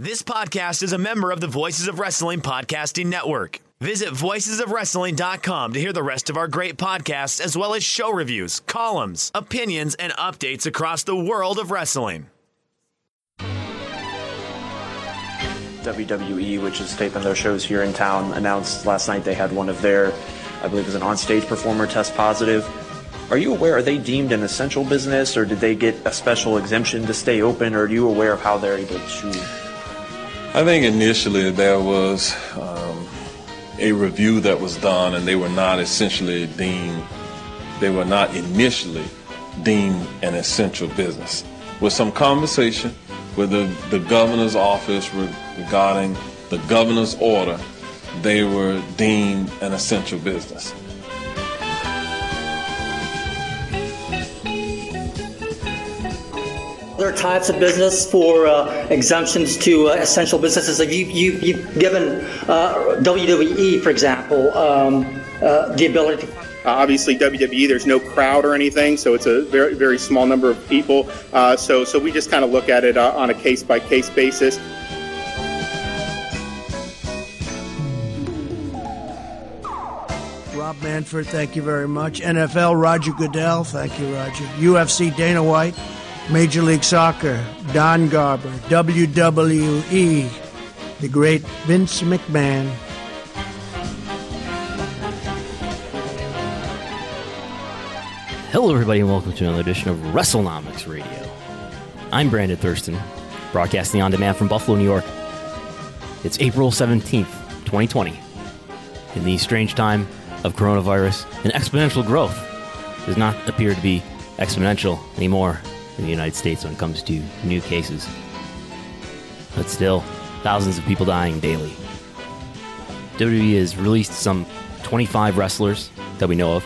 This podcast is a member of the Voices of Wrestling Podcasting Network. Visit voicesofwrestling.com to hear the rest of our great podcasts, as well as show reviews, columns, opinions, and updates across the world of wrestling. WWE, which is taping their shows here in town, announced last night they had one of their, I believe it was an onstage performer test positive. Are you aware, are they deemed an essential business or did they get a special exemption to stay open or are you aware of how they're able to? I think initially there was um, a review that was done and they were not essentially deemed, they were not initially deemed an essential business. With some conversation with the, the governor's office regarding the governor's order, they were deemed an essential business. Other types of business for uh, exemptions to uh, essential businesses. Like you, you, you've given uh, WWE, for example, um, uh, the ability to. Uh, obviously, WWE, there's no crowd or anything, so it's a very, very small number of people. Uh, so, so we just kind of look at it on a case by case basis. Rob Manfred, thank you very much. NFL, Roger Goodell, thank you, Roger. UFC, Dana White. Major League Soccer, Don Garber. WWE, the great Vince McMahon. Hello, everybody, and welcome to another edition of WrestleNomics Radio. I'm Brandon Thurston, broadcasting on demand from Buffalo, New York. It's April 17th, 2020. In the strange time of coronavirus, and exponential growth does not appear to be exponential anymore in the United States when it comes to new cases. But still, thousands of people dying daily. WWE has released some 25 wrestlers that we know of.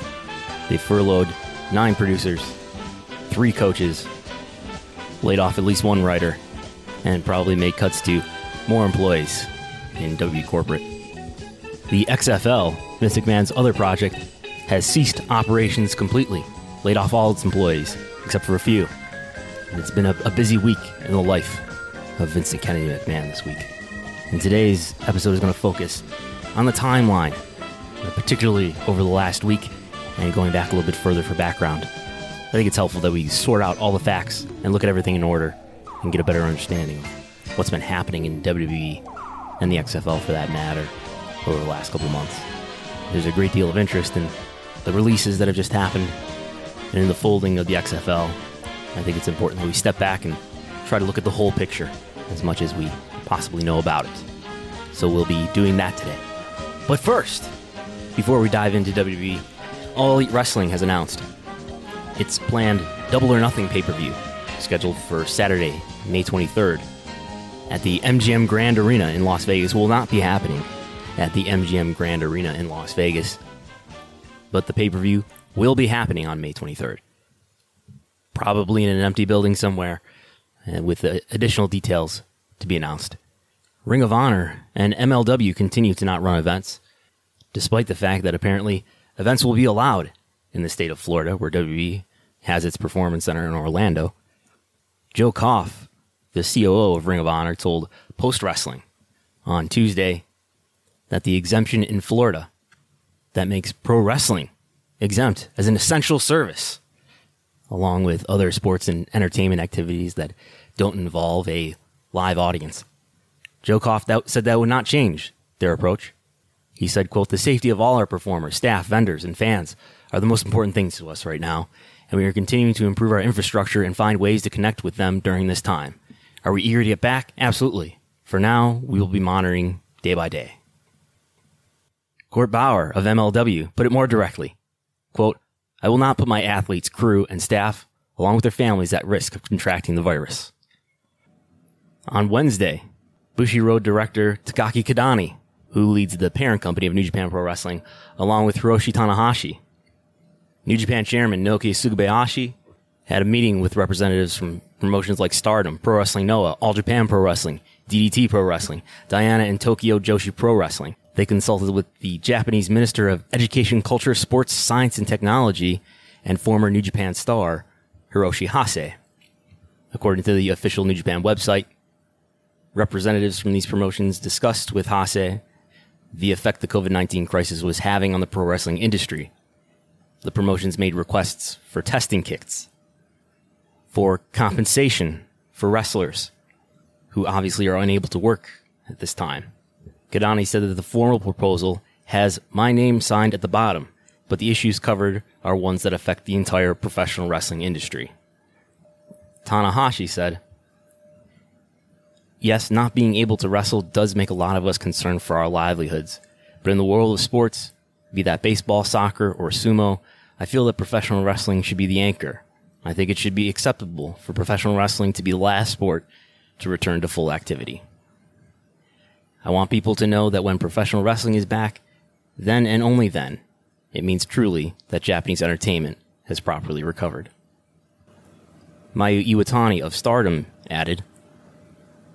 They furloughed nine producers, three coaches, laid off at least one writer, and probably made cuts to more employees in WWE corporate. The XFL, Vince McMahon's other project, has ceased operations completely, laid off all its employees, except for a few. And it's been a, a busy week in the life of Vincent Kennedy McMahon this week. And today's episode is going to focus on the timeline, particularly over the last week and going back a little bit further for background. I think it's helpful that we sort out all the facts and look at everything in order and get a better understanding of what's been happening in WWE and the XFL for that matter over the last couple months. There's a great deal of interest in the releases that have just happened and in the folding of the XFL. I think it's important that we step back and try to look at the whole picture as much as we possibly know about it. So we'll be doing that today. But first, before we dive into WWE, All Elite Wrestling has announced its planned Double or Nothing pay per view, scheduled for Saturday, May 23rd, at the MGM Grand Arena in Las Vegas, will not be happening at the MGM Grand Arena in Las Vegas, but the pay per view will be happening on May 23rd. Probably in an empty building somewhere, and with uh, additional details to be announced Ring of Honor and MLW continue to not run events, despite the fact that apparently events will be allowed in the state of Florida, where WWE has its performance center in Orlando. Joe Koff, the COO of Ring of Honor, told Post Wrestling on Tuesday that the exemption in Florida that makes pro wrestling exempt as an essential service, along with other sports and entertainment activities that don't involve a live audience. Joe Koff that, said that would not change their approach. He said, quote, the safety of all our performers, staff, vendors, and fans are the most important things to us right now, and we are continuing to improve our infrastructure and find ways to connect with them during this time. Are we eager to get back? Absolutely. For now, we will be monitoring day by day. Court Bauer of MLW put it more directly. Quote, I will not put my athletes, crew, and staff, along with their families, at risk of contracting the virus. On Wednesday, Bushiroad director Takaaki Kidani, who leads the parent company of New Japan Pro Wrestling, along with Hiroshi Tanahashi, New Japan chairman Naoki Sugabayashi had a meeting with representatives from promotions like Stardom, Pro Wrestling Noah, All Japan Pro Wrestling, DDT Pro Wrestling, Diana and Tokyo Joshi Pro Wrestling. They consulted with the Japanese Minister of Education, Culture, Sports, Science, and Technology and former New Japan star Hiroshi Hase. According to the official New Japan website, representatives from these promotions discussed with Hase the effect the COVID 19 crisis was having on the pro wrestling industry the promotions made requests for testing kits, for compensation for wrestlers who obviously are unable to work at this time. Kidani said that the formal proposal has my name signed at the bottom, but the issues covered are ones that affect the entire professional wrestling industry. Tanahashi said, Yes, not being able to wrestle does make a lot of us concerned for our livelihoods, but in the world of sports, be that baseball, soccer, or sumo, I feel that professional wrestling should be the anchor. I think it should be acceptable for professional wrestling to be the last sport to return to full activity. I want people to know that when professional wrestling is back, then and only then, it means truly that Japanese entertainment has properly recovered. Mayu Iwatani of Stardom added,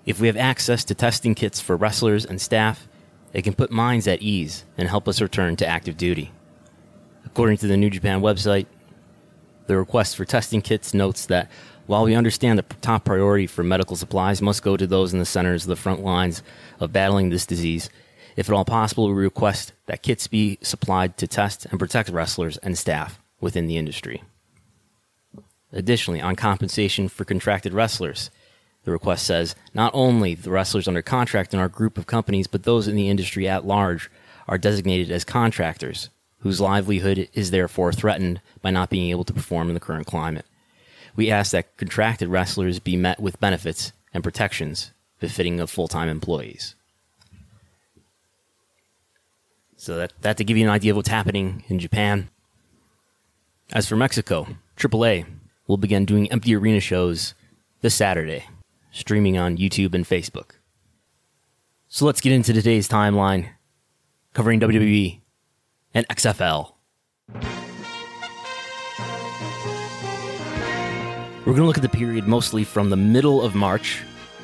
If we have access to testing kits for wrestlers and staff, it can put minds at ease and help us return to active duty. According to the New Japan website, the request for testing kits notes that while we understand the top priority for medical supplies must go to those in the centers of the front lines of battling this disease, if at all possible, we request that kits be supplied to test and protect wrestlers and staff within the industry. Additionally, on compensation for contracted wrestlers, the request says not only the wrestlers under contract in our group of companies, but those in the industry at large are designated as contractors, whose livelihood is therefore threatened by not being able to perform in the current climate. We ask that contracted wrestlers be met with benefits and protections befitting of full time employees. So that, that to give you an idea of what's happening in Japan. As for Mexico, AAA will begin doing empty arena shows this Saturday streaming on YouTube and Facebook. So let's get into today's timeline covering WWE and XFL. We're going to look at the period mostly from the middle of March,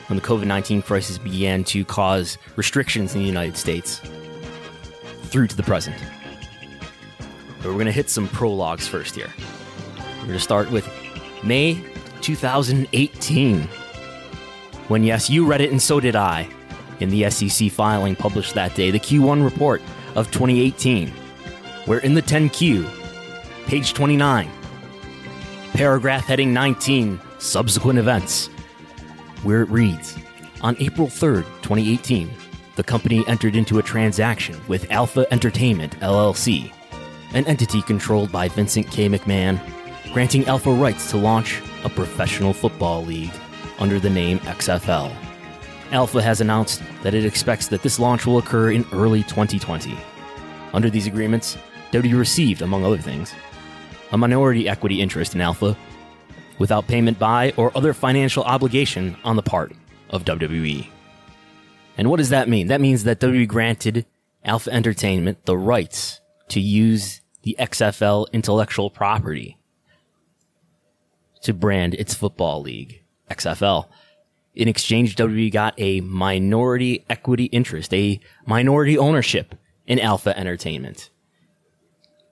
when the COVID 19 crisis began to cause restrictions in the United States, through to the present. But we're going to hit some prologues first here. We're going to start with May 2018 when, yes, you read it and so did I. In the SEC filing published that day, the Q1 report of 2018, where in the 10Q, page 29, paragraph heading 19, subsequent events, where it reads On April 3rd, 2018, the company entered into a transaction with Alpha Entertainment LLC, an entity controlled by Vincent K. McMahon, granting Alpha rights to launch a professional football league under the name XFL. Alpha has announced that it expects that this launch will occur in early 2020. Under these agreements, WWE received, among other things, a minority equity interest in Alpha without payment by or other financial obligation on the part of WWE. And what does that mean? That means that WWE granted Alpha Entertainment the rights to use the XFL intellectual property to brand its football league. XFL. In exchange, WWE got a minority equity interest, a minority ownership in Alpha Entertainment.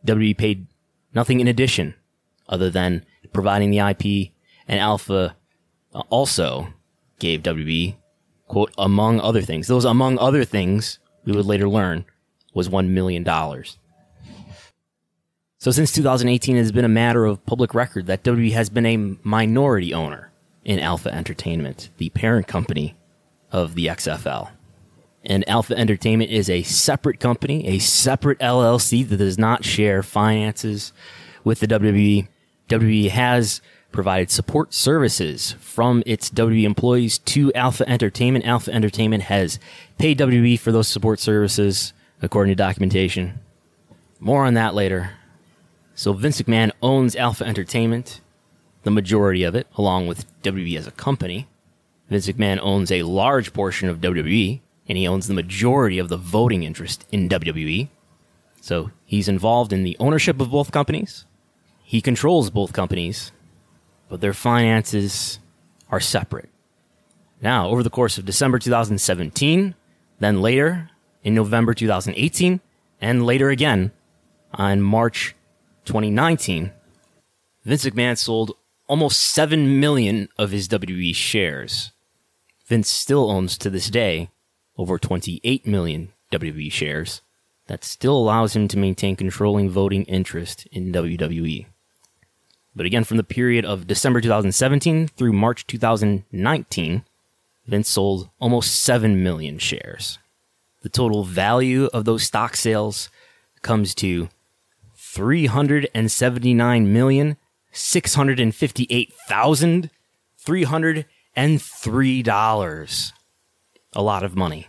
WWE paid nothing in addition other than providing the IP and Alpha also gave WB, quote, among other things. Those among other things, we would later learn, was $1 million. So since 2018, it has been a matter of public record that WB has been a minority owner in Alpha Entertainment, the parent company of the XFL. And Alpha Entertainment is a separate company, a separate LLC that does not share finances with the WWE. WWE has provided support services from its WWE employees to Alpha Entertainment. Alpha Entertainment has paid WWE for those support services, according to documentation. More on that later. So Vince McMahon owns Alpha Entertainment, the majority of it, along with WWE as a company. Vince McMahon owns a large portion of WWE, and he owns the majority of the voting interest in WWE. So he's involved in the ownership of both companies. He controls both companies, but their finances are separate. Now, over the course of December 2017, then later in November 2018, and later again on March 2019, Vince McMahon sold almost 7 million of his WWE shares. Vince still owns to this day over 28 million WWE shares. That still allows him to maintain controlling voting interest in WWE. But again, from the period of December 2017 through March 2019, Vince sold almost 7 million shares. The total value of those stock sales comes to $379,658,303. A lot of money.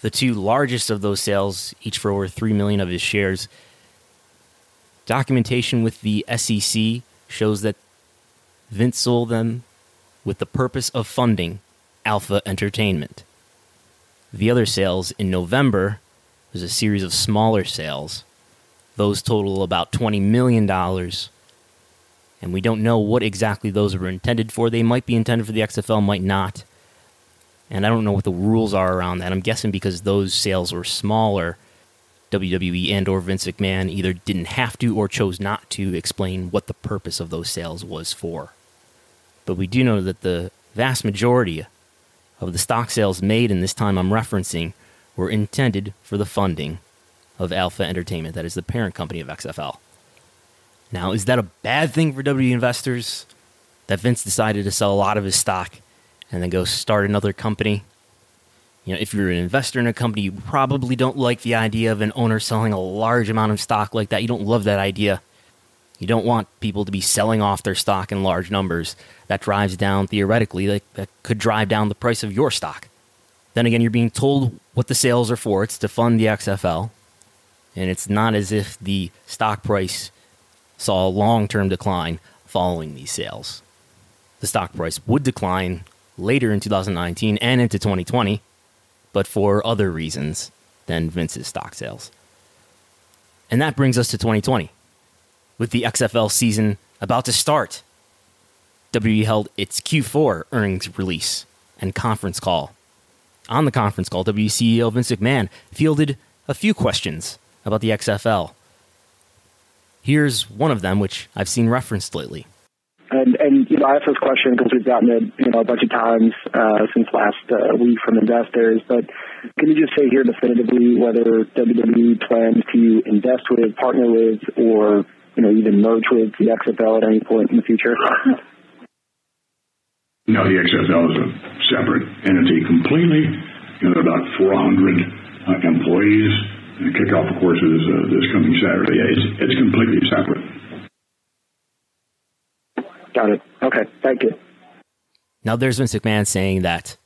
The two largest of those sales, each for over 3 million of his shares, documentation with the SEC shows that Vince sold them with the purpose of funding Alpha Entertainment. The other sales in November was a series of smaller sales those total about $20 million. And we don't know what exactly those were intended for. They might be intended for the XFL, might not. And I don't know what the rules are around that. I'm guessing because those sales were smaller, WWE and or Vince McMahon either didn't have to or chose not to explain what the purpose of those sales was for. But we do know that the vast majority of the stock sales made in this time I'm referencing were intended for the funding of Alpha Entertainment, that is the parent company of XFL. Now, is that a bad thing for W investors that Vince decided to sell a lot of his stock and then go start another company? You know, if you're an investor in a company, you probably don't like the idea of an owner selling a large amount of stock like that. You don't love that idea. You don't want people to be selling off their stock in large numbers. That drives down, theoretically, like, that could drive down the price of your stock. Then again, you're being told what the sales are for. It's to fund the XFL. And it's not as if the stock price saw a long term decline following these sales. The stock price would decline later in 2019 and into 2020, but for other reasons than Vince's stock sales. And that brings us to 2020. With the XFL season about to start, WWE held its Q4 earnings release and conference call. On the conference call, WWE CEO Vince McMahon fielded a few questions about the XFL. Here's one of them, which I've seen referenced lately. And, and you know, I asked this question because we've gotten it, you know, a bunch of times uh, since last uh, week from investors. But can you just say here definitively whether WWE plans to invest with, partner with, or you know, even merge with the XFL at any point in the future? No, the XFL is a separate entity completely. You know, there are about 400 uh, employees the kickoff, of course, is uh, this coming Saturday. It's, it's completely separate. Got it. Okay. Thank you. Now, there's Vince McMahon saying that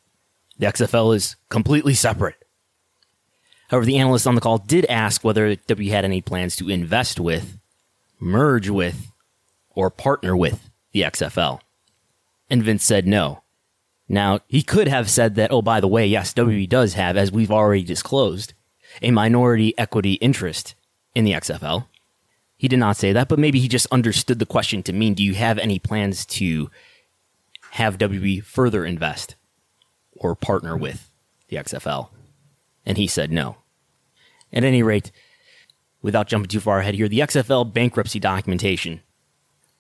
the XFL is completely separate. However, the analyst on the call did ask whether W had any plans to invest with, merge with, or partner with the XFL. And Vince said no. Now, he could have said that, oh, by the way, yes, WWE does have, as we've already disclosed, a minority equity interest in the XFL. He did not say that, but maybe he just understood the question to mean do you have any plans to have WWE further invest or partner with the XFL. And he said no. At any rate, without jumping too far ahead here, the XFL bankruptcy documentation,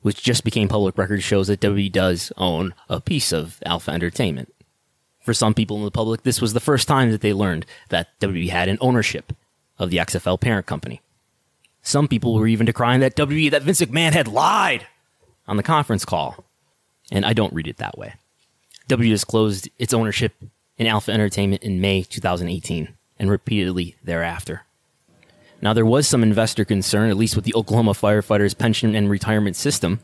which just became public record, shows that WWE does own a piece of Alpha Entertainment. For some people in the public, this was the first time that they learned that WWE had an ownership of the XFL parent company. Some people were even decrying that WWE, that Vince McMahon had lied on the conference call. And I don't read it that way. WWE disclosed its ownership in Alpha Entertainment in May 2018 and repeatedly thereafter. Now, there was some investor concern, at least with the Oklahoma firefighters' pension and retirement system,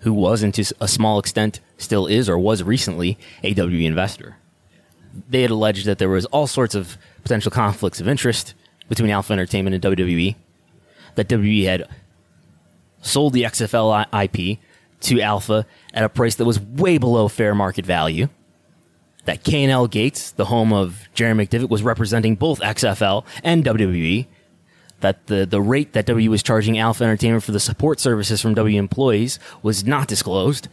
who was, and to a small extent still is or was recently, a WWE investor. They had alleged that there was all sorts of potential conflicts of interest between Alpha Entertainment and WWE, that WWE had sold the XFL IP to Alpha at a price that was way below fair market value, that K&L Gates, the home of Jerry McDevitt, was representing both XFL and WWE, that the, the rate that W was charging Alpha Entertainment for the support services from W employees was not disclosed,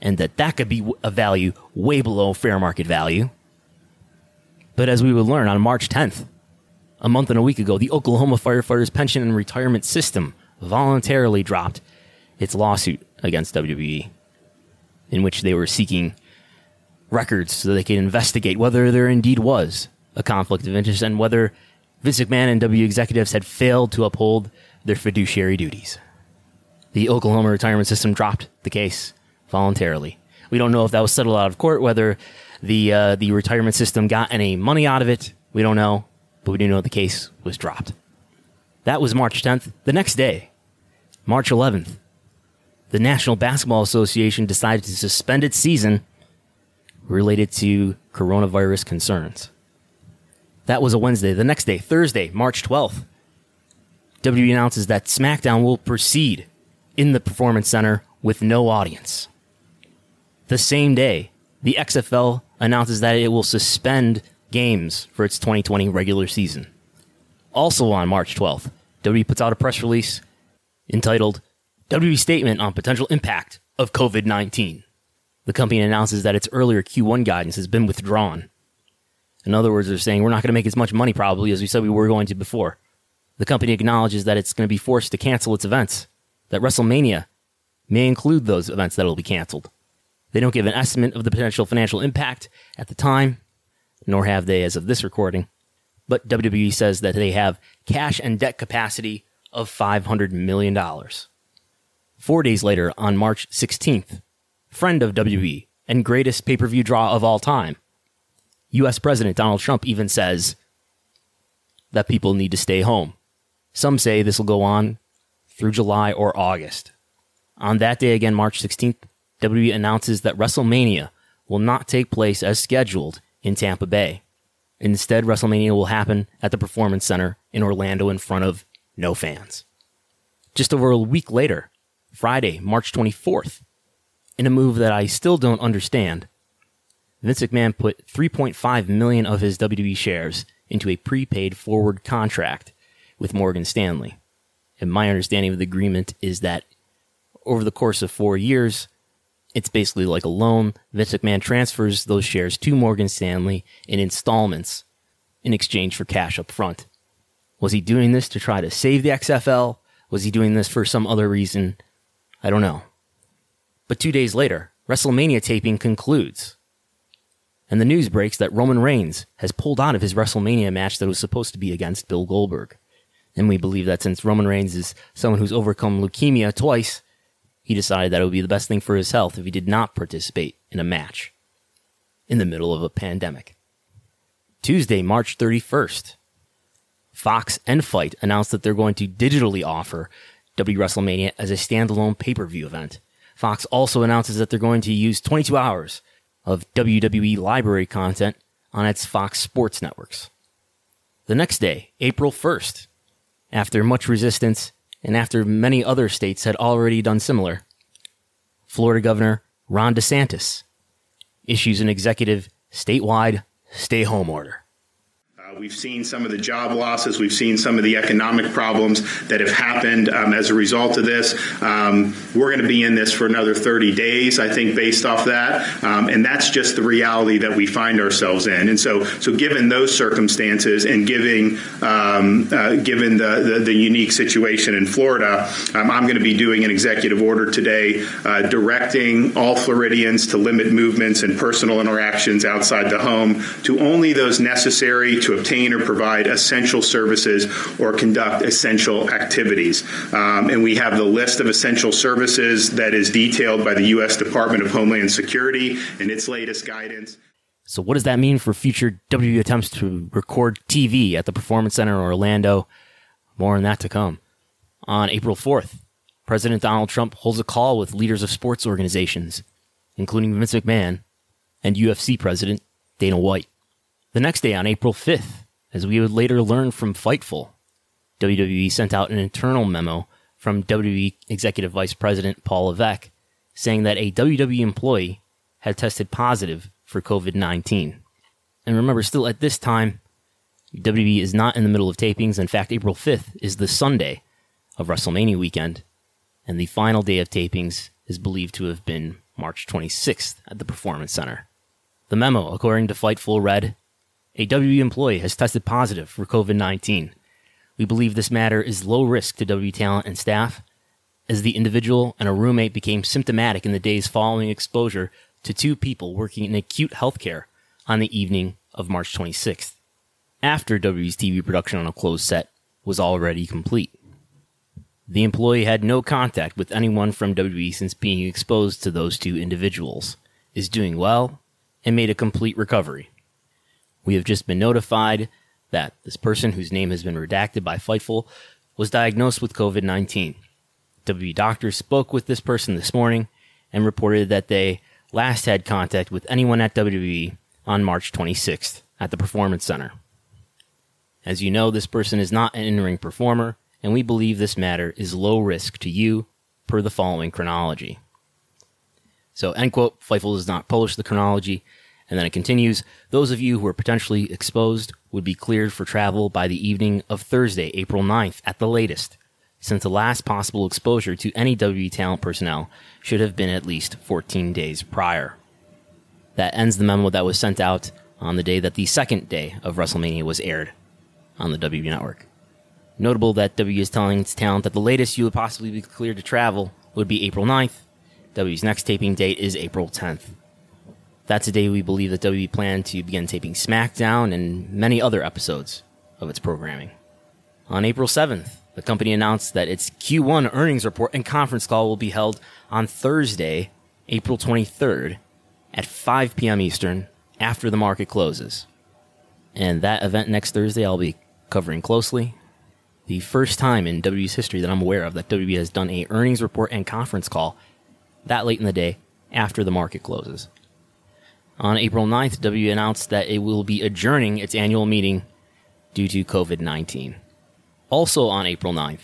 and that that could be a value way below fair market value. But as we would learn on March 10th, a month and a week ago, the Oklahoma Firefighters Pension and Retirement System voluntarily dropped its lawsuit against WWE, in which they were seeking records so they could investigate whether there indeed was a conflict of interest and whether Vince McMahon and W executives had failed to uphold their fiduciary duties. The Oklahoma retirement system dropped the case voluntarily. We don't know if that was settled out of court, whether the uh, the retirement system got any money out of it. We don't know, but we do know the case was dropped. That was March 10th. The next day, March 11th, the National Basketball Association decided to suspend its season related to coronavirus concerns. That was a Wednesday. The next day, Thursday, March 12th, WWE announces that SmackDown will proceed in the Performance Center with no audience. The same day, the XFL announces that it will suspend games for its 2020 regular season. Also on March 12th, WWE puts out a press release entitled WWE Statement on Potential Impact of COVID 19. The company announces that its earlier Q1 guidance has been withdrawn in other words, they're saying we're not going to make as much money probably as we said we were going to before. The company acknowledges that it's going to be forced to cancel its events, that WrestleMania may include those events that will be canceled. They don't give an estimate of the potential financial impact at the time, nor have they as of this recording. But WWE says that they have cash and debt capacity of $500 million. Four days later, on March 16th, friend of WWE and greatest pay per view draw of all time, US President Donald Trump even says that people need to stay home. Some say this will go on through July or August. On that day, again, March 16th, WWE announces that WrestleMania will not take place as scheduled in Tampa Bay. Instead, WrestleMania will happen at the Performance Center in Orlando in front of no fans. Just over a week later, Friday, March 24th, in a move that I still don't understand, Vince McMahon put 3.5 million of his WWE shares into a prepaid forward contract with Morgan Stanley. And my understanding of the agreement is that over the course of four years, it's basically like a loan. Vince McMahon transfers those shares to Morgan Stanley in installments in exchange for cash up front. Was he doing this to try to save the XFL? Was he doing this for some other reason? I don't know. But two days later, WrestleMania taping concludes and the news breaks that Roman Reigns has pulled out of his WrestleMania match that was supposed to be against Bill Goldberg. And we believe that since Roman Reigns is someone who's overcome leukemia twice, he decided that it would be the best thing for his health if he did not participate in a match in the middle of a pandemic. Tuesday, March 31st, Fox and FITE announced that they're going to digitally offer W WrestleMania as a standalone pay per view event. Fox also announces that they're going to use 22 hours of WWE library content on its Fox Sports networks. The next day, April 1st, after much resistance and after many other states had already done similar, Florida Governor Ron DeSantis issues an executive statewide stay home order. Uh, we've seen some of the job losses. We've seen some of the economic problems that have happened um, as a result of this. Um, we're going to be in this for another 30 days, I think, based off that. Um, and that's just the reality that we find ourselves in. And so, so given those circumstances and giving, um, uh, given the, the, the, unique situation in Florida, um, I'm going to be doing an executive order today uh, directing all Floridians to limit movements and personal interactions outside the home to only those necessary to obtain or provide essential services or conduct essential activities. Um, and we have the list of essential services that is detailed by the U.S. Department of Homeland Security in its latest guidance. So, what does that mean for future WWE attempts to record TV at the Performance Center in Orlando? More on that to come. On April 4th, President Donald Trump holds a call with leaders of sports organizations, including Vince McMahon and UFC President Dana White. The next day, on April 5th, as we would later learn from Fightful, WWE sent out an internal memo from WWE Executive Vice President Paul Levesque saying that a WWE employee had tested positive for COVID 19. And remember, still at this time, WWE is not in the middle of tapings. In fact, April 5th is the Sunday of WrestleMania weekend, and the final day of tapings is believed to have been March 26th at the Performance Center. The memo, according to Fightful, read A WWE employee has tested positive for COVID 19. We believe this matter is low risk to WWE talent and staff, as the individual and a roommate became symptomatic in the days following exposure to two people working in acute healthcare on the evening of March 26th, after WWE's TV production on a closed set was already complete. The employee had no contact with anyone from WWE since being exposed to those two individuals, is doing well, and made a complete recovery. We have just been notified that this person, whose name has been redacted by Fightful, was diagnosed with COVID 19. WWE doctors spoke with this person this morning and reported that they last had contact with anyone at WWE on March 26th at the Performance Center. As you know, this person is not an in ring performer, and we believe this matter is low risk to you per the following chronology. So, end quote, Fightful does not publish the chronology, and then it continues Those of you who are potentially exposed would be cleared for travel by the evening of Thursday, April 9th at the latest since the last possible exposure to any WWE talent personnel should have been at least 14 days prior. That ends the memo that was sent out on the day that the second day of WrestleMania was aired on the WWE Network. Notable that WWE is telling its talent that the latest you would possibly be cleared to travel would be April 9th. WWE's next taping date is April 10th. That's a day we believe that WWE planned to begin taping SmackDown and many other episodes of its programming. On April 7th, the company announced that its Q1 earnings report and conference call will be held on Thursday, April 23rd at 5 p.m. Eastern after the market closes. And that event next Thursday I'll be covering closely. The first time in WWE's history that I'm aware of that WWE has done a earnings report and conference call that late in the day after the market closes. On April 9th, W announced that it will be adjourning its annual meeting due to COVID 19. Also on April 9th,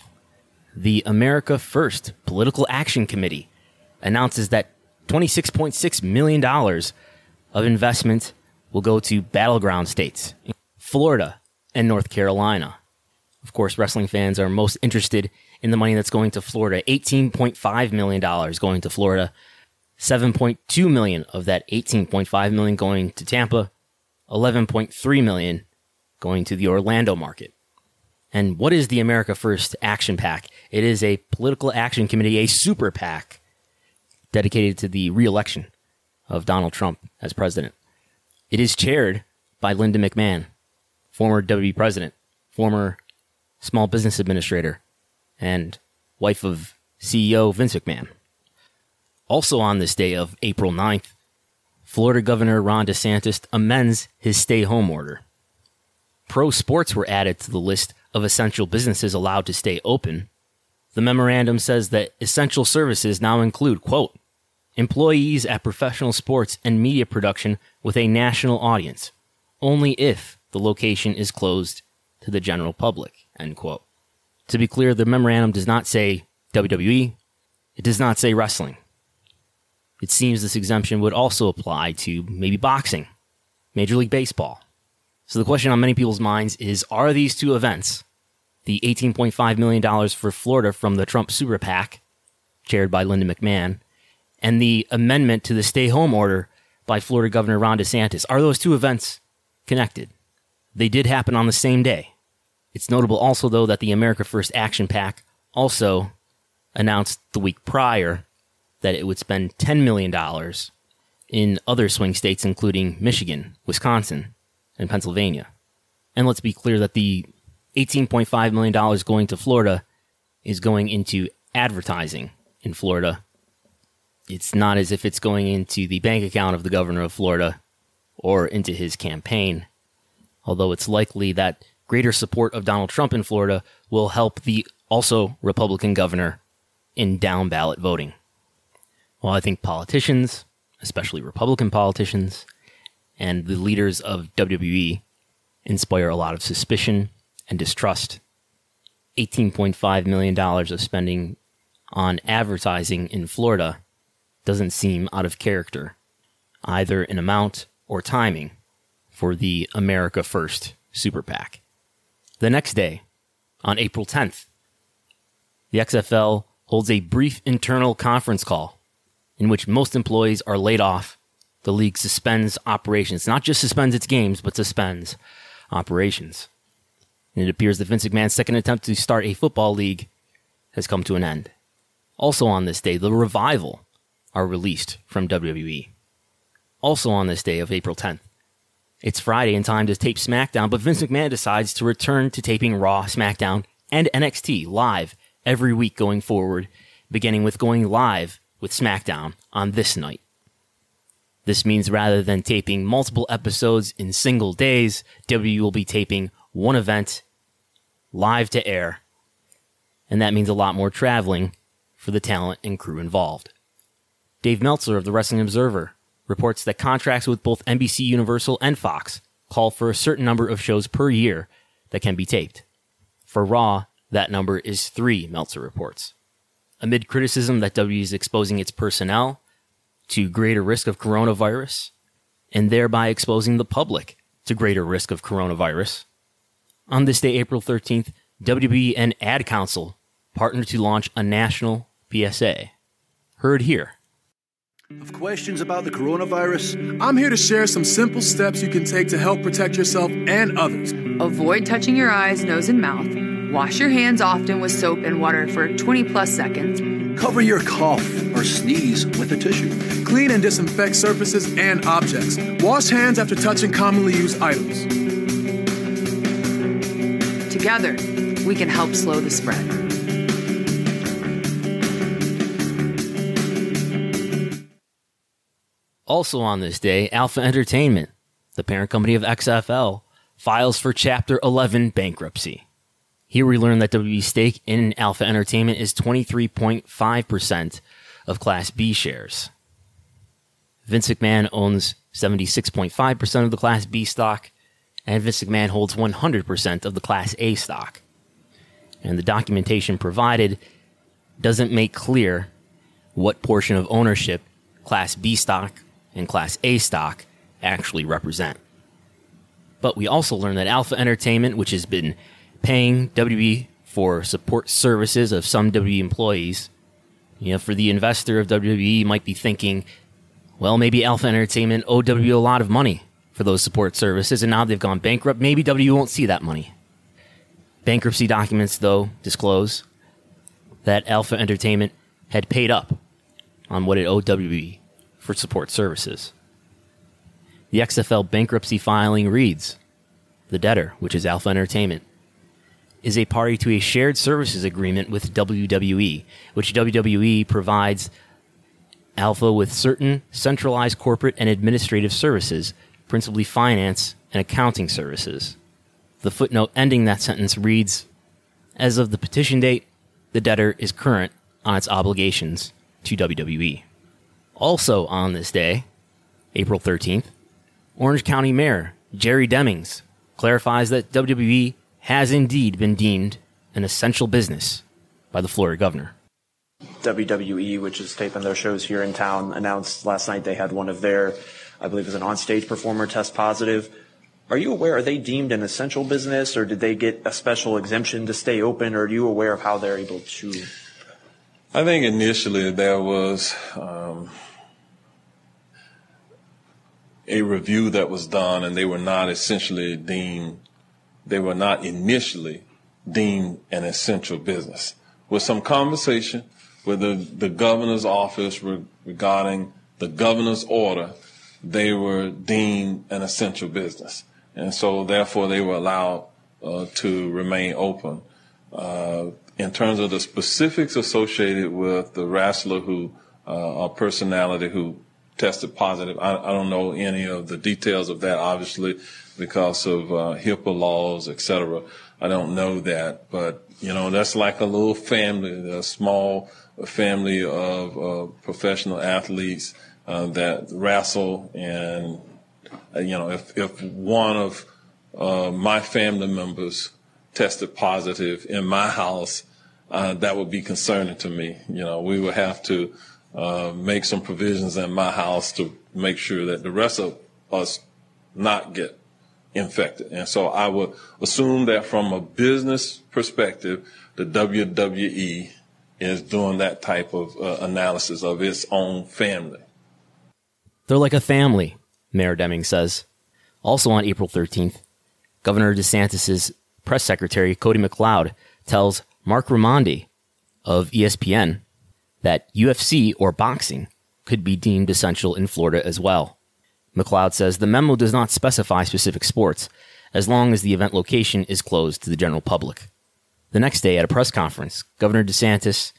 the America First Political Action Committee announces that $26.6 million of investment will go to battleground states, Florida and North Carolina. Of course, wrestling fans are most interested in the money that's going to Florida. $18.5 million going to Florida. 7.2 million of that 18.5 million going to Tampa. 11.3 million going to the Orlando market. And what is the America First Action PAC? It is a political action committee, a super PAC, dedicated to the reelection of Donald Trump as president. It is chaired by Linda McMahon, former WWE president, former small business administrator, and wife of CEO Vince McMahon. Also on this day of April 9th, Florida Governor Ron DeSantis amends his stay home order. Pro sports were added to the list of essential businesses allowed to stay open. The memorandum says that essential services now include, quote, employees at professional sports and media production with a national audience, only if the location is closed to the general public, end quote. To be clear, the memorandum does not say WWE, it does not say wrestling. It seems this exemption would also apply to maybe boxing, Major League Baseball, So the question on many people's minds is are these two events, the $18.5 million for Florida from the Trump Super PAC, chaired by Linda McMahon, and the amendment to the stay home order by Florida Governor Ron DeSantis, are those two events connected? They did happen on the same day. It's notable also, though, that the America First Action PAC also announced the week prior that it would spend $10 million in other swing states, including Michigan, Wisconsin, and Pennsylvania. And let's be clear that the $18.5 million going to Florida is going into advertising in Florida. It's not as if it's going into the bank account of the governor of Florida or into his campaign, although it's likely that greater support of Donald Trump in Florida will help the also Republican governor in down ballot voting. Well, I think politicians, especially Republican politicians, and the leaders of WWE inspire a lot of suspicion and distrust. $18.5 million of spending on advertising in Florida doesn't seem out of character, either in amount or timing, for the America First Super PAC. The next day, on April 10th, the XFL holds a brief internal conference call in which most employees are laid off the league suspends operations, not just suspends its games, but suspends operations. And it appears that Vince McMahon's second attempt to start a football league has come to an end. Also on this day, the Revival are released from WWE. Also on this day of April 10th, it's Friday in time to tape SmackDown, but Vince McMahon decides to return to taping Raw, SmackDown, and NXT live every week going forward, beginning with going live with SmackDown on this night. This means rather than taping multiple episodes in single days, WWE will be taping one event live to air. And that means a lot more traveling for the talent and crew involved. Dave Meltzer of the Wrestling Observer reports that contracts with both NBC Universal and Fox call for a certain number of shows per year that can be taped. For Raw, that number is three, Meltzer reports. Amid criticism that WWE is exposing its personnel to greater risk of coronavirus and thereby exposing the public to greater risk of coronavirus. On this day, April 13th, WWE and Ad Council partnered to launch a national PSA. Heard here. Of questions about the coronavirus? I'm here to share some simple steps you can take to help protect yourself and others. Avoid touching your eyes, nose, and mouth. Wash your hands often with soap and water for 20 plus seconds. Cover your cough or sneeze with a tissue. Clean and disinfect surfaces and objects. Wash hands after touching commonly used items. Together, we can help slow the spread. Also on this day, Alpha Entertainment, the parent company of XFL, files for Chapter 11 bankruptcy. Here we learn that WWE's stake in Alpha Entertainment is 23.5% of Class B shares. Vince McMahon owns 76.5% of the Class B stock, and Vince McMahon holds 100% of the Class A stock. And the documentation provided doesn't make clear what portion of ownership Class B stock and Class A stock actually represent. But we also learn that Alpha Entertainment, which has been paying WWE for support services of some WWE employees. You know, for the investor of WWE, might be thinking, well, maybe Alpha Entertainment owed WWE a lot of money for those support services, and now they've gone bankrupt. Maybe WWE won't see that money. Bankruptcy documents, though, disclose that Alpha Entertainment had paid up on what it owed WWE for support services. The XFL bankruptcy filing reads The debtor, which is Alpha Entertainment, is a party to a shared services agreement with WWE, which WWE provides Alpha with certain centralized corporate and administrative services, principally finance and accounting services. The footnote ending that sentence reads As of the petition date, the debtor is current on its obligations to WWE. Also on this day, April 13th, Orange County Mayor Jerry Demings clarifies that WWE has indeed been deemed an essential business by the Florida governor. WWE, which is taping their shows here in town, announced last night they had one of their, I believe it was an onstage performer test positive. Are you aware, are they deemed an essential business or did they get a special exemption to stay open or are you aware of how they're able to? I think initially there was um, a review that was done and they were not essentially deemed, they were not initially deemed an essential business. With some conversation with the, the governor's office re- regarding the governor's order, they were deemed an essential business. And so therefore they were allowed uh, to remain open. Uh, in terms of the specifics associated with the wrestler who, uh, or personality who tested positive, I, I, don't know any of the details of that, obviously, because of uh, HIPAA laws, et cetera. I don't know that, but you know, that's like a little family, a small family of uh, professional athletes uh, that wrestle and uh, you know, if, if one of uh, my family members tested positive in my house, uh, that would be concerning to me. You know, we would have to uh, make some provisions in my house to make sure that the rest of us not get infected. And so I would assume that from a business perspective, the WWE is doing that type of uh, analysis of its own family. They're like a family. Mayor Demings says. Also on April 13th, Governor DeSantis' press secretary, Cody McLeod, tells Marc Raimondi of ESPN that UFC or boxing could be deemed essential in Florida as well. McLeod says the memo does not specify specific sports, as long as the event location is closed to the general public. The next day, at a press conference, Governor DeSantis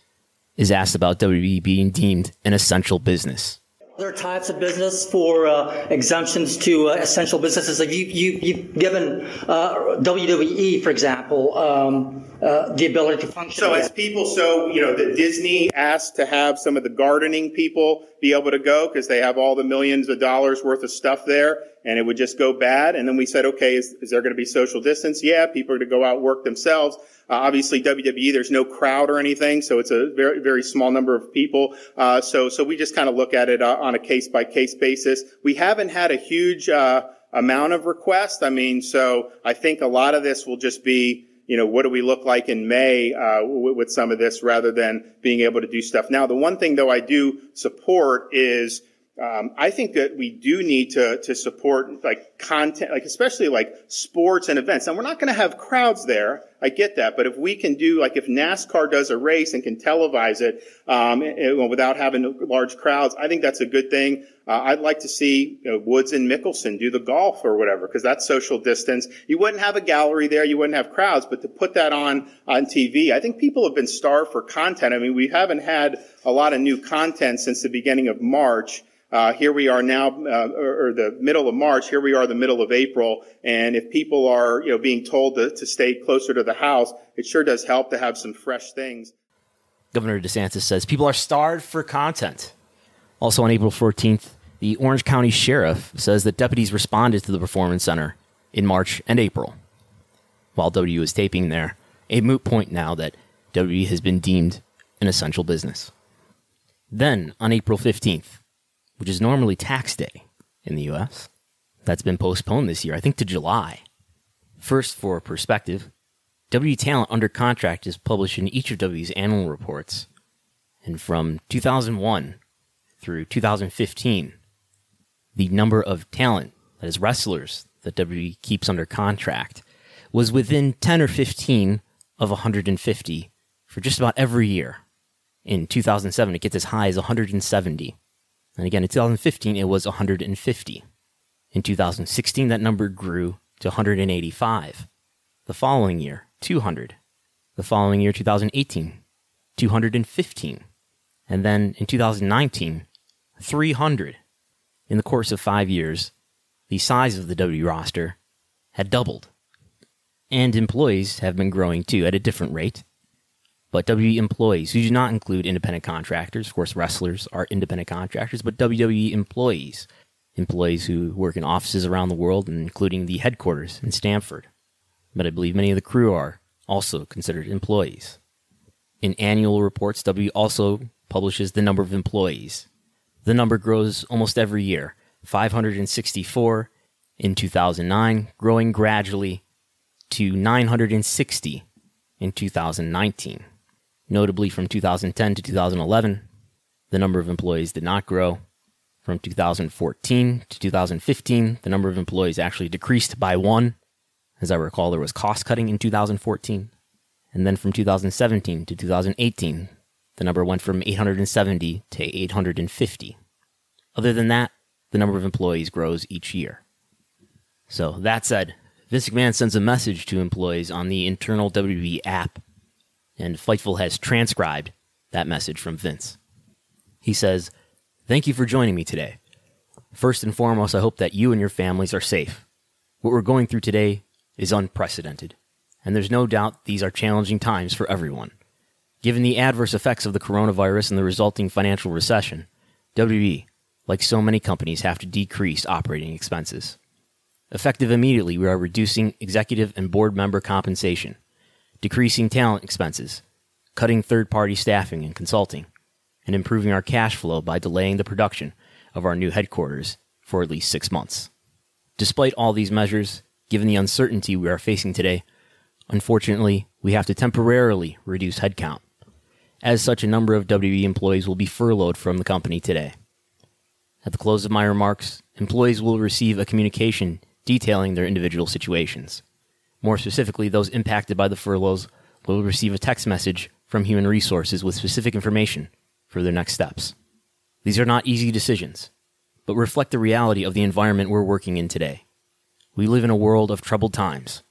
is asked about WWE being deemed an essential business other types of business for uh, exemptions to uh, essential businesses. Like you, you, you've given uh, WWE, for example, um, uh, the ability to function. So as people, so, you know, that Disney asked to have some of the gardening people be able to go because they have all the millions of dollars worth of stuff there and it would just go bad. And then we said, okay, is, is there going to be social distance? Yeah, people are going to go out work themselves. Uh, obviously, WWE, there's no crowd or anything, so it's a very, very small number of people. Uh, so, so we just kind of look at it uh, on a case by case basis. We haven't had a huge uh, amount of requests. I mean, so I think a lot of this will just be you know, what do we look like in May uh, with some of this rather than being able to do stuff now. The one thing though I do support is um, I think that we do need to to support like content, like especially like sports and events. And we're not going to have crowds there. I get that, but if we can do like if NASCAR does a race and can televise it um, it, without having large crowds, I think that's a good thing. Uh, I'd like to see you know, Woods and Mickelson do the golf or whatever because that's social distance. You wouldn't have a gallery there, you wouldn't have crowds, but to put that on on TV, I think people have been starved for content. I mean, we haven't had a lot of new content since the beginning of March. Uh, here we are now, uh, or, the middle of March. Here we are, the middle of April. And if people are, you know, being told to, to stay closer to the house, it sure does help to have some fresh things. Governor DeSantis says people are starved for content. Also on April 14th, the Orange County Sheriff says that deputies responded to the Performance Center in March and April. While W is taping there, a moot point now that W has been deemed an essential business. Then, on April 15th, which is normally tax day in the US. That's been postponed this year, I think to July. First, for perspective, W Talent under contract is published in each of W's annual reports. And from 2001 through 2015, the number of talent, that is wrestlers, that W keeps under contract was within 10 or 15 of 150 for just about every year. In 2007, it gets as high as 170. And again, in 2015, it was 150. In 2016, that number grew to 185. The following year, 200. The following year, 2018, 215. And then in 2019, 300. In the course of five years, the size of the W roster had doubled. And employees have been growing too at a different rate. But WWE employees, who do not include independent contractors, of course, wrestlers are independent contractors, but WWE employees, employees who work in offices around the world, including the headquarters in Stamford. But I believe many of the crew are also considered employees. In annual reports, W also publishes the number of employees. The number grows almost every year 564, in 2009, growing gradually to 960 in 2019. Notably, from 2010 to 2011, the number of employees did not grow. From 2014 to 2015, the number of employees actually decreased by one. As I recall, there was cost cutting in 2014. And then from 2017 to 2018, the number went from 870 to 850. Other than that, the number of employees grows each year. So, that said, Vince McMahon sends a message to employees on the internal WWE app, and Fightful has transcribed that message from Vince. He says, Thank you for joining me today. First and foremost, I hope that you and your families are safe. What we're going through today is unprecedented, and there's no doubt these are challenging times for everyone. Given the adverse effects of the coronavirus and the resulting financial recession, WWE, like so many companies, have to decrease operating expenses. Effective immediately, we are reducing executive and board member compensation, decreasing talent expenses, cutting third party staffing and consulting, and improving our cash flow by delaying the production of our new headquarters for at least six months. Despite all these measures, given the uncertainty we are facing today, unfortunately, we have to temporarily reduce headcount. As such, a number of WB employees will be furloughed from the company today. At the close of my remarks, employees will receive a communication detailing their individual situations. More specifically, those impacted by the furloughs will receive a text message from Human Resources with specific information for their next steps. These are not easy decisions, but reflect the reality of the environment we're working in today. We live in a world of troubled times.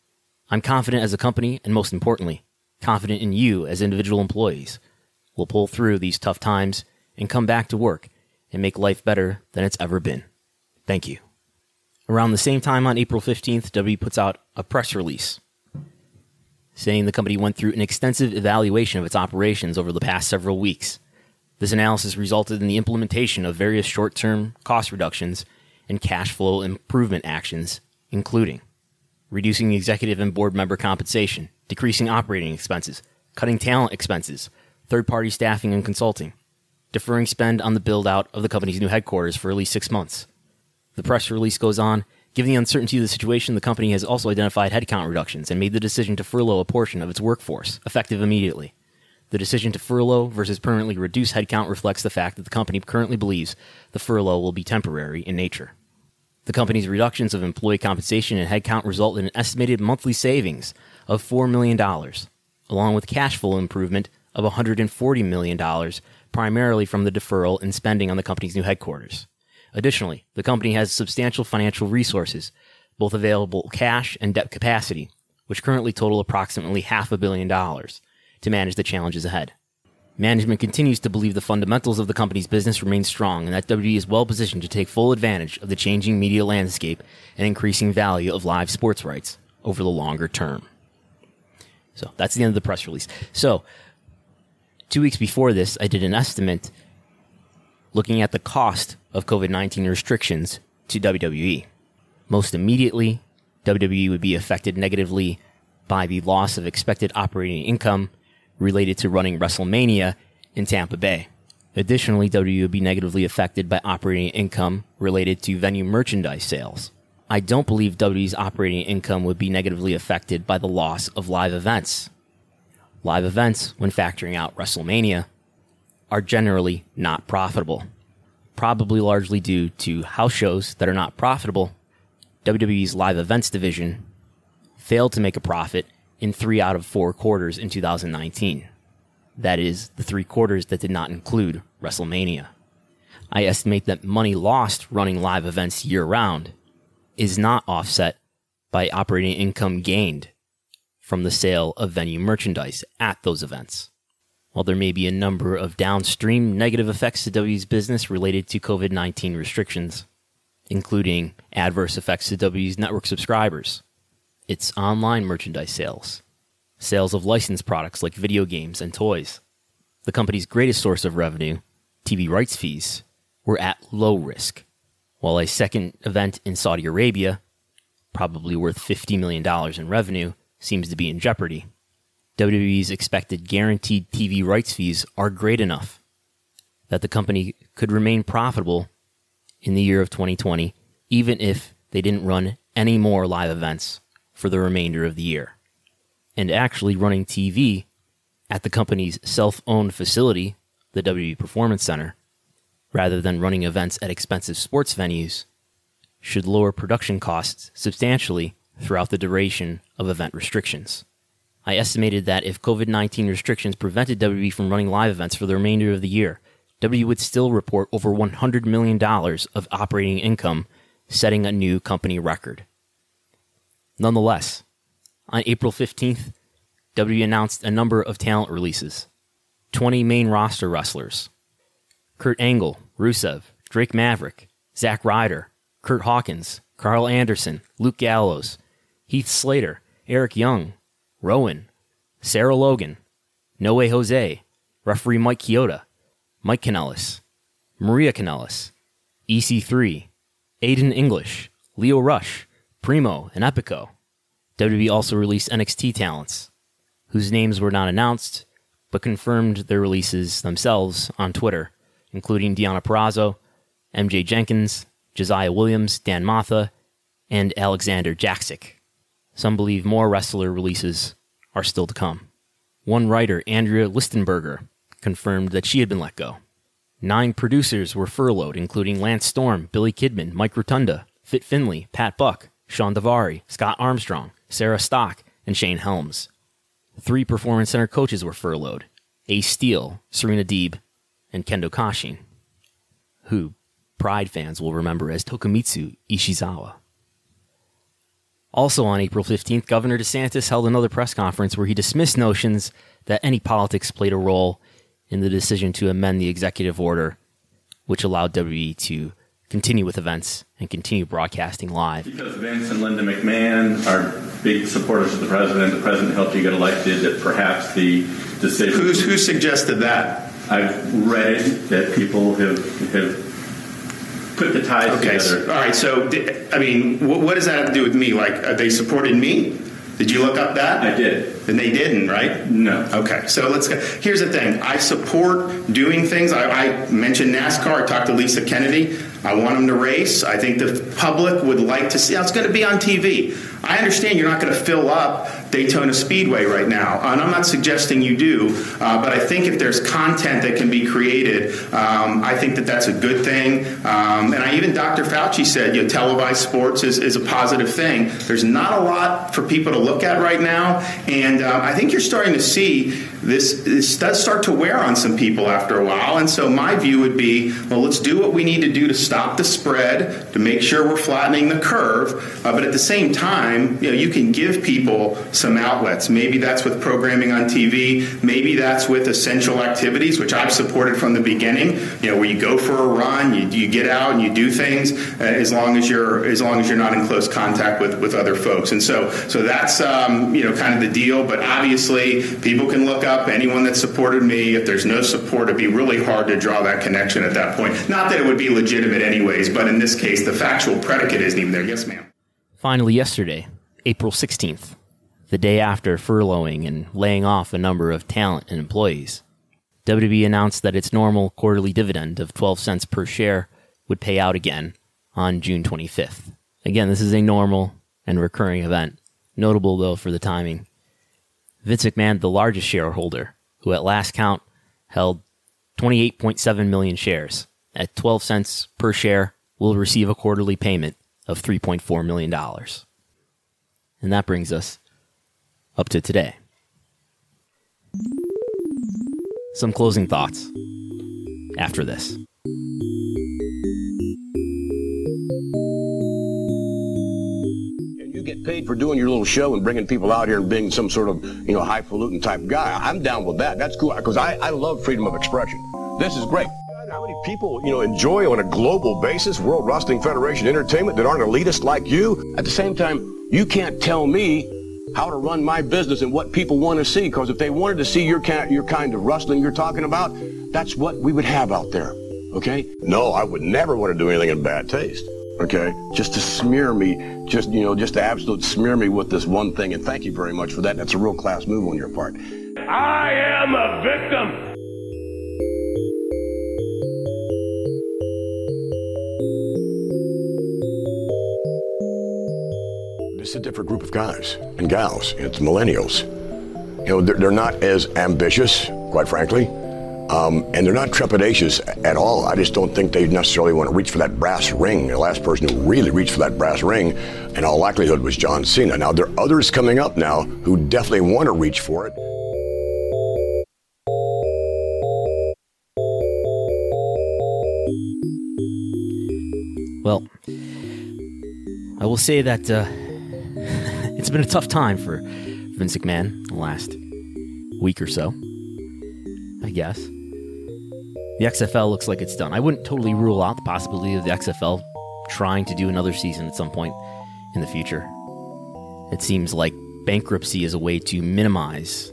I'm confident as a company, and most importantly, confident in you as individual employees. We'll pull through these tough times and come back to work and make life better than it's ever been. Thank you. Around the same time on April 15th, W puts out a press release saying the company went through an extensive evaluation of its operations over the past several weeks. This analysis resulted in the implementation of various short term cost reductions and cash flow improvement actions, including reducing executive and board member compensation, decreasing operating expenses, cutting talent expenses, third party staffing and consulting, deferring spend on the build out of the company's new headquarters for at least six months, the press release goes on. Given the uncertainty of the situation, the company has also identified headcount reductions and made the decision to furlough a portion of its workforce, effective immediately. The decision to furlough versus permanently reduce headcount reflects the fact that the company currently believes the furlough will be temporary in nature. The company's reductions of employee compensation and headcount result in an estimated monthly savings of $4 million, along with cash flow improvement of $140 million, primarily from the deferral in spending on the company's new headquarters. Additionally, the company has substantial financial resources, both available cash and debt capacity, which currently total approximately half a billion dollars to manage the challenges ahead. Management continues to believe the fundamentals of the company's business remain strong and that WWE is well positioned to take full advantage of the changing media landscape and increasing value of live sports rights over the longer term. So that's the end of the press release. So, two weeks before this, I did an estimate looking at the cost of COVID 19 restrictions to WWE. Most immediately, WWE would be affected negatively by the loss of expected operating income related to running WrestleMania in Tampa Bay. Additionally, WWE would be negatively affected by operating income related to venue merchandise sales. I don't believe WWE's operating income would be negatively affected by the loss of live events. Live events, when factoring out WrestleMania, are generally not profitable probably largely due to house shows that are not profitable. WWE's live events division failed to make a profit in three out of four quarters in 2019. That is, the three quarters that did not include WrestleMania. I estimate that money lost running live events year round is not offset by operating income gained from the sale of venue merchandise at those events. While there may be a number of downstream negative effects to W's business related to COVID 19 restrictions, including adverse effects to W's network subscribers, its online merchandise sales, sales of licensed products like video games and toys. The company's greatest source of revenue, TV rights fees, were at low risk, while a second event in Saudi Arabia, probably worth $50 million in revenue, seems to be in jeopardy. WWE's expected guaranteed TV rights fees are great enough that the company could remain profitable in the year of 2020, even if they didn't run any more live events for the remainder of the year. And actually, running TV at the company's self owned facility, the WWE Performance Center, rather than running events at expensive sports venues, should lower production costs substantially throughout the duration of event restrictions. I estimated that if COVID 19 restrictions prevented WWE from running live events for the remainder of the year, WWE would still report over $100 million of operating income, setting a new company record. Nonetheless, on April 15th, WWE announced a number of talent releases 20 main roster wrestlers Kurt Angle, Rusev, Drake Maverick, Zack Ryder, Curt Hawkins, Karl Anderson, Luke Gallows, Heath Slater, Eric Young, Rowan, Sarah Logan, Noe Jose, referee Mike Chioda, Mike Kanellis, Maria Kanellis, EC3, Aiden English, Lio Rush, Primo, and Epico. WWE also released NXT talents, whose names were not announced, but confirmed their releases themselves on Twitter, including Deonna Purrazzo, MJ Jenkins, Josiah Williams, Dan Matha, and Alexander Jaksic. Some believe more wrestler releases are still to come. One writer, Andrea Listenberger, confirmed that she had been let go. Nine producers were furloughed, including Lance Storm, Billy Kidman, Mike Rotunda, Fit Finlay, Pat Buck, Shawn Daivari, Scott Armstrong, Sarah Stock, and Shane Helms. Three Performance Center coaches were furloughed Ace Steel, Serena Deeb, and Kendo Kashin, who Pride fans will remember as Tokimitsu Ishizawa. Also on April 15th, Governor DeSantis held another press conference where he dismissed notions that any politics played a role in the decision to amend the executive order, which allowed WWE to continue with events and continue broadcasting live. Because Vince and Linda McMahon are big supporters of the president, the president helped you get elected, that perhaps the decision. Who's, who suggested that? I've read that people have, have put the ties okay, together. So, all right, so, I mean, what, what does that have to do with me? Like, uh, they supported me? Did you look up that? I did. And they didn't, right? No. Okay, so let's go. Here's the thing I support doing things. I, I mentioned NASCAR. I talked to Lesa Kennedy. I want them to race. I think the public would like to see. It's going to be on TV. I understand you're not going to fill up Daytona Speedway right now, and I'm not suggesting you do, uh, but I think if there's content that can be created, um, I think that that's a good thing. Um, and I even Dr. Fauci said, you know, televised sports is, is a positive thing. There's not a lot for people to look at right now, and uh, I think you're starting to see this, this does start to wear on some people after a while. And so my view would be, well, let's do what we need to do to stop the spread, to make sure we're flattening the curve. Uh, but at the same time, you know, you can give people some outlets. Maybe that's with programming on TV. Maybe that's with essential activities, which I've supported from the beginning. You know, where you go for a run, you, you get out and you do things uh, as long as you're as long as you're not in close contact with, with other folks. And so so that's um, you know kind of the deal. But obviously, people can look up anyone that supported me. If there's no support, it'd be really hard to draw that connection at that point. Not that it would be legitimate anyways, but in this case, the factual predicate isn't even there. Yes, ma'am. Finally, yesterday, April 16th, the day after furloughing and laying off a number of talent and employees, WWE announced that its normal quarterly dividend of 12 cents per share would pay out again on June 25th. Again, this is a normal and recurring event, notable though for the timing. Vince McMahon, the largest shareholder, who at last count held 28.7 million shares at 12 cents per share, will receive a quarterly payment of $3.4 million. And that brings us up to today. Some closing thoughts after this. And you get paid for doing your little show and bringing people out here and being some sort of, you know, highfalutin type guy. I'm down with that. That's cool because I, I love freedom of expression. This is great. How many people, you know, enjoy on a global basis World Wrestling Federation entertainment that aren't elitist like you? At the same time, you can't tell me how to run my business and what people want to see because if they wanted to see your kind, your kind of rustling you're talking about, that's what we would have out there. Okay? No, I would never want to do anything in bad taste. Okay? Just to smear me, just, you know, just to absolute smear me with this one thing. And thank you very much for that. That's a real class move on your part. I am a victim. A different group of guys and gals. It's millennials. You know, they're, they're not as ambitious, quite frankly, um, and they're not trepidatious at all. I just don't think they necessarily want to reach for that brass ring. The last person who really reached for that brass ring, in all likelihood, was John Cena. Now, there are others coming up now who definitely want to reach for it. Well, I will say that uh, been a tough time for Vince McMahon the last week or so, I guess. The XFL looks like it's done. I wouldn't totally rule out the possibility of the XFL trying to do another season at some point in the future. It seems like bankruptcy is a way to minimize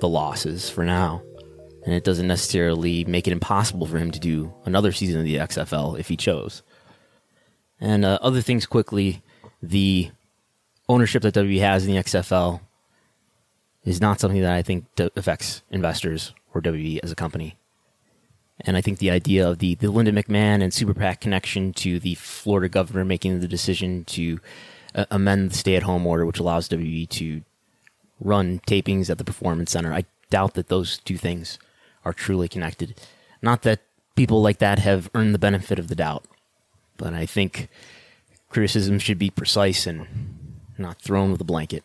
the losses for now, and it doesn't necessarily make it impossible for him to do another season of the XFL if he chose. And uh, other things quickly, the ownership that WWE has in the XFL is not something that I think affects investors or WWE as a company. And I think the idea of the, the Linda McMahon and Super PAC connection to the Florida governor making the decision to uh, amend the stay at home order, which allows WWE to run tapings at the Performance Center, I doubt that those two things are truly connected. Not that people like that have earned the benefit of the doubt, but I think criticism should be precise and not thrown with a blanket.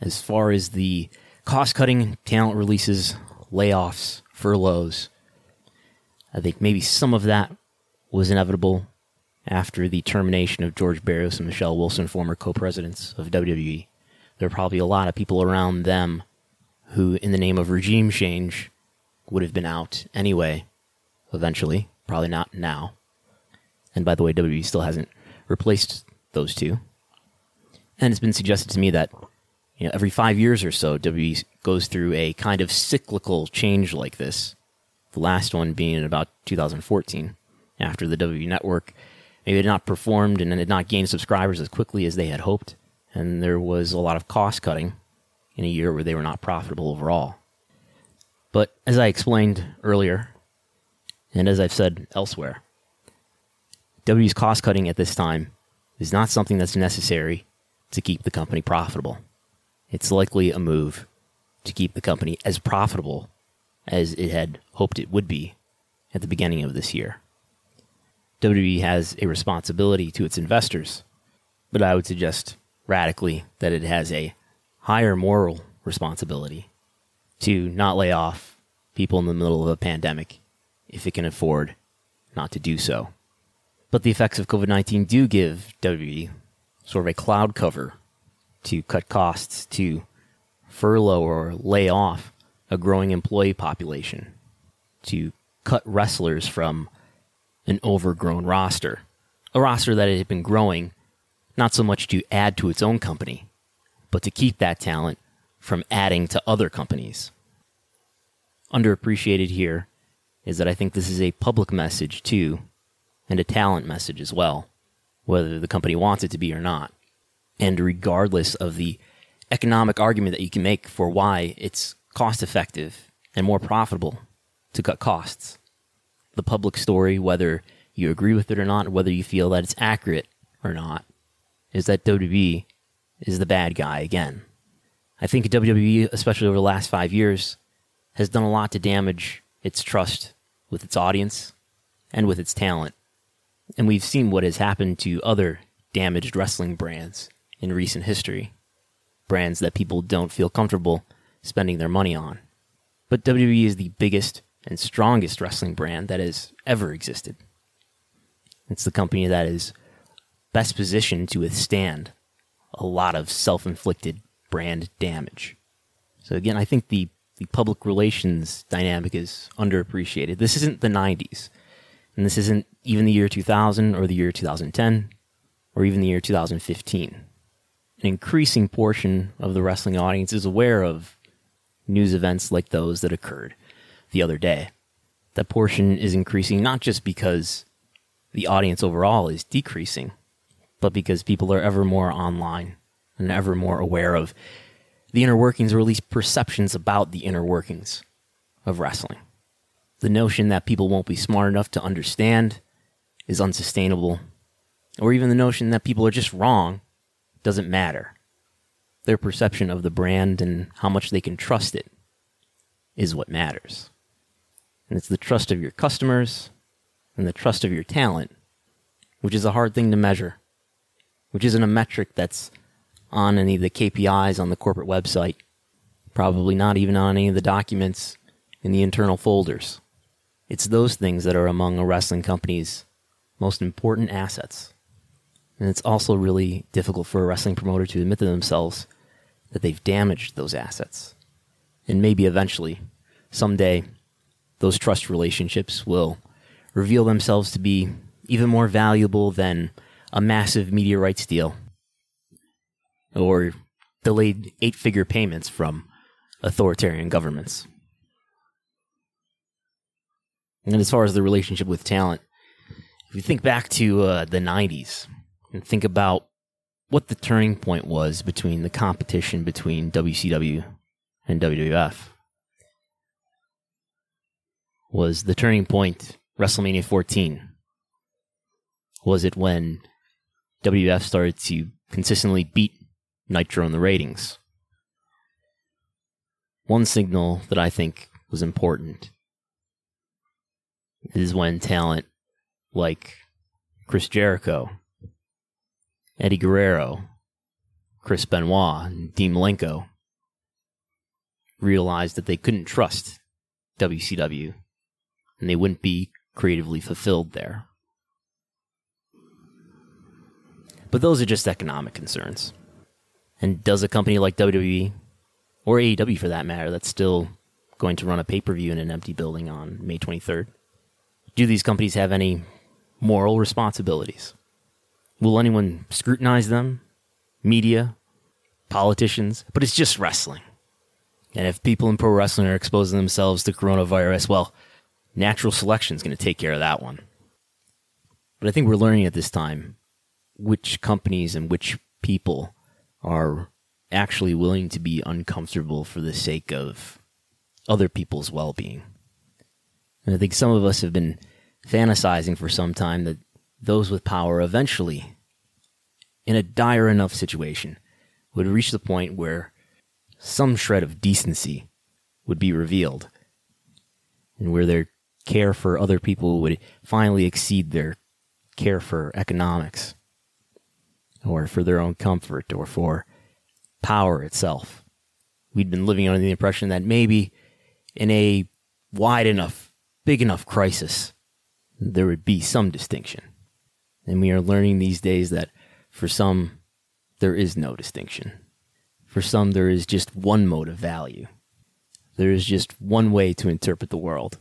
As far as the cost cutting, talent releases, layoffs, furloughs, I think maybe some of that was inevitable after the termination of George Barrios and Michelle Wilson, former co presidents of WWE. There are probably a lot of people around them who, in the name of regime change, would have been out anyway, eventually. Probably not now. And by the way, WWE still hasn't replaced those two. And it's been suggested to me that you know, every five years or so, WWE goes through a kind of cyclical change like this. The last one being in about 2014, after the WWE Network maybe had not performed and had not gained subscribers as quickly as they had hoped. And there was a lot of cost cutting in a year where they were not profitable overall. But as I explained earlier, and as I've said elsewhere, W's cost cutting at this time is not something that's necessary to keep the company profitable. It's likely a move to keep the company as profitable as it had hoped it would be at the beginning of this year. WWE has a responsibility to its investors, but I would suggest radically that it has a higher moral responsibility to not lay off people in the middle of a pandemic if it can afford not to do so. But the effects of COVID 19 do give WWE sort of a cloud cover to cut costs, to furlough or lay off a growing employee population, to cut wrestlers from an overgrown roster. A roster that had been growing not so much to add to its own company, but to keep that talent from adding to other companies. Underappreciated here is that I think this is a public message too and a talent message as well, whether the company wants it to be or not. And regardless of the economic argument that you can make for why it's cost effective and more profitable to cut costs, the public story, whether you agree with it or not, whether you feel that it's accurate or not, is that WWE is the bad guy again. I think WWE, especially over the last five years, has done a lot to damage its trust with its audience and with its talent. And we've seen what has happened to other damaged wrestling brands in recent history. Brands that people don't feel comfortable spending their money on. But WWE is the biggest and strongest wrestling brand that has ever existed. It's the company that is best positioned to withstand a lot of self inflicted brand damage. So, again, I think the, the public relations dynamic is underappreciated. This isn't the 90s. And this isn't even the year 2000 or the year 2010 or even the year 2015. An increasing portion of the wrestling audience is aware of news events like those that occurred the other day. That portion is increasing not just because the audience overall is decreasing, but because people are ever more online and ever more aware of the inner workings, or at least perceptions about the inner workings of wrestling. The notion that people won't be smart enough to understand is unsustainable, or even the notion that people are just wrong doesn't matter. Their perception of the brand and how much they can trust it is what matters. And it's the trust of your customers and the trust of your talent, which is a hard thing to measure, which isn't a metric that's on any of the KPIs on the corporate website, probably not even on any of the documents in the internal folders. It's those things that are among a wrestling company's most important assets. And it's also really difficult for a wrestling promoter to admit to themselves that they've damaged those assets. And maybe eventually, someday, those trust relationships will reveal themselves to be even more valuable than a massive media rights deal or delayed eight figure payments from authoritarian governments. And as far as the relationship with talent, if you think back to uh, the 90s and think about what the turning point was between the competition between WCW and WWF, was the turning point WrestleMania 14? Was it when WWF started to consistently beat Nitro in the ratings? One signal that I think was important is when talent like Chris Jericho, Eddie Guerrero, Chris Benoit, and Dean Malenko realized that they couldn't trust WCW and they wouldn't be creatively fulfilled there. But those are just economic concerns. And does a company like WWE, or AEW for that matter, that's still going to run a pay per view in an empty building on May 23rd, do these companies have any moral responsibilities? Will anyone scrutinize them? Media? Politicians? But it's just wrestling. And if people in pro wrestling are exposing themselves to coronavirus, well, natural selection is going to take care of that one. But I think we're learning at this time which companies and which people are actually willing to be uncomfortable for the sake of other people's well being. And I think some of us have been fantasizing for some time that those with power eventually, in a dire enough situation, would reach the point where some shred of decency would be revealed and where their care for other people would finally exceed their care for economics or for their own comfort or for power itself. We'd been living under the impression that maybe in a wide enough, big enough crisis, there would be some distinction. And we are learning these days that for some, there is no distinction. For some, there is just one mode of value. There is just one way to interpret the world.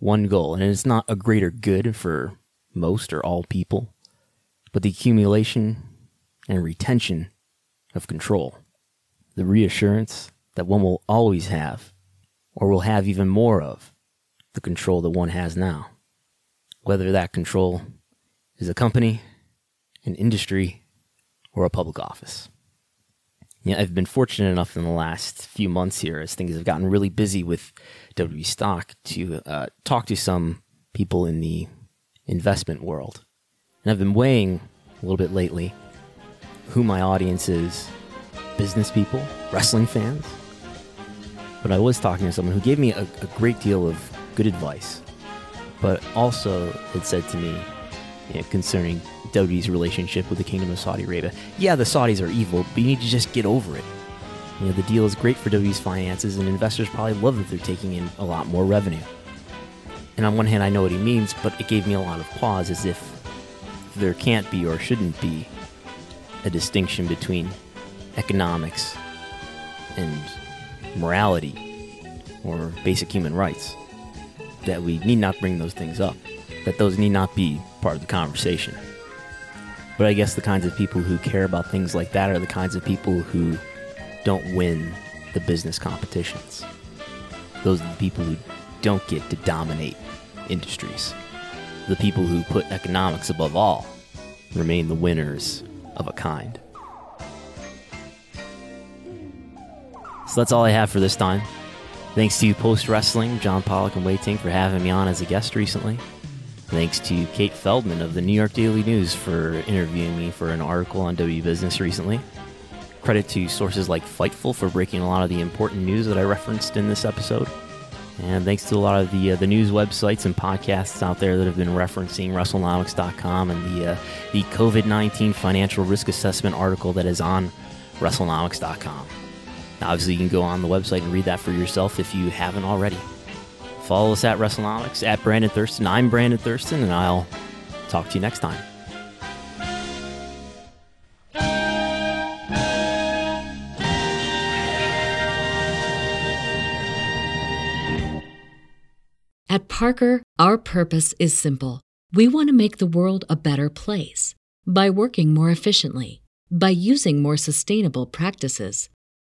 One goal, and it's not a greater good for most or all people, but the accumulation and retention of control. The reassurance that one will always have, or will have even more of, the control that one has now. Whether that control is a company, an industry, or a public office. Yeah, I've been fortunate enough in the last few months here, as things have gotten really busy with WWE stock, to uh, talk to some people in the investment world. And I've been weighing a little bit lately who my audience is business people, wrestling fans. But I was talking to someone who gave me a, a great deal of good advice, but also it said to me you know, concerning WWE's relationship with the Kingdom of Saudi Arabia. Yeah, the Saudis are evil, but you need to just get over it. You know, the deal is great for WWE's finances, and investors probably love that they're taking in a lot more revenue. And on one hand, I know what he means, but it gave me a lot of pause as if there can't be or shouldn't be a distinction between economics and morality or basic human rights that we need not bring those things up, that those need not be part of the conversation. But I guess the kinds of people who care about things like that are the kinds of people who don't win the business competitions. Those are the people who don't get to dominate industries. The people who put economics above all remain the winners of a kind. So that's all I have for this time. Thanks to Post Wrestling, John Pollock and Wai Ting for having me on as a guest recently. Thanks to Kate Feldman of the New York Daily News for interviewing me for an article on W Business recently. Credit to sources like Fightful for breaking a lot of the important news that I referenced in this episode. And thanks to a lot of the uh, the news websites and podcasts out there that have been referencing WrestleNomics.com and the uh, the COVID nineteen financial risk assessment article that is on WrestleNomics.com. Obviously, you can go on the website and read that for yourself if you haven't already. Follow us at WrestleNomics at Brandon Thurston. I'm Brandon Thurston, and I'll talk to you next time. At Parker, our purpose is simple. We want to make the world a better place by working more efficiently, by using more sustainable practices,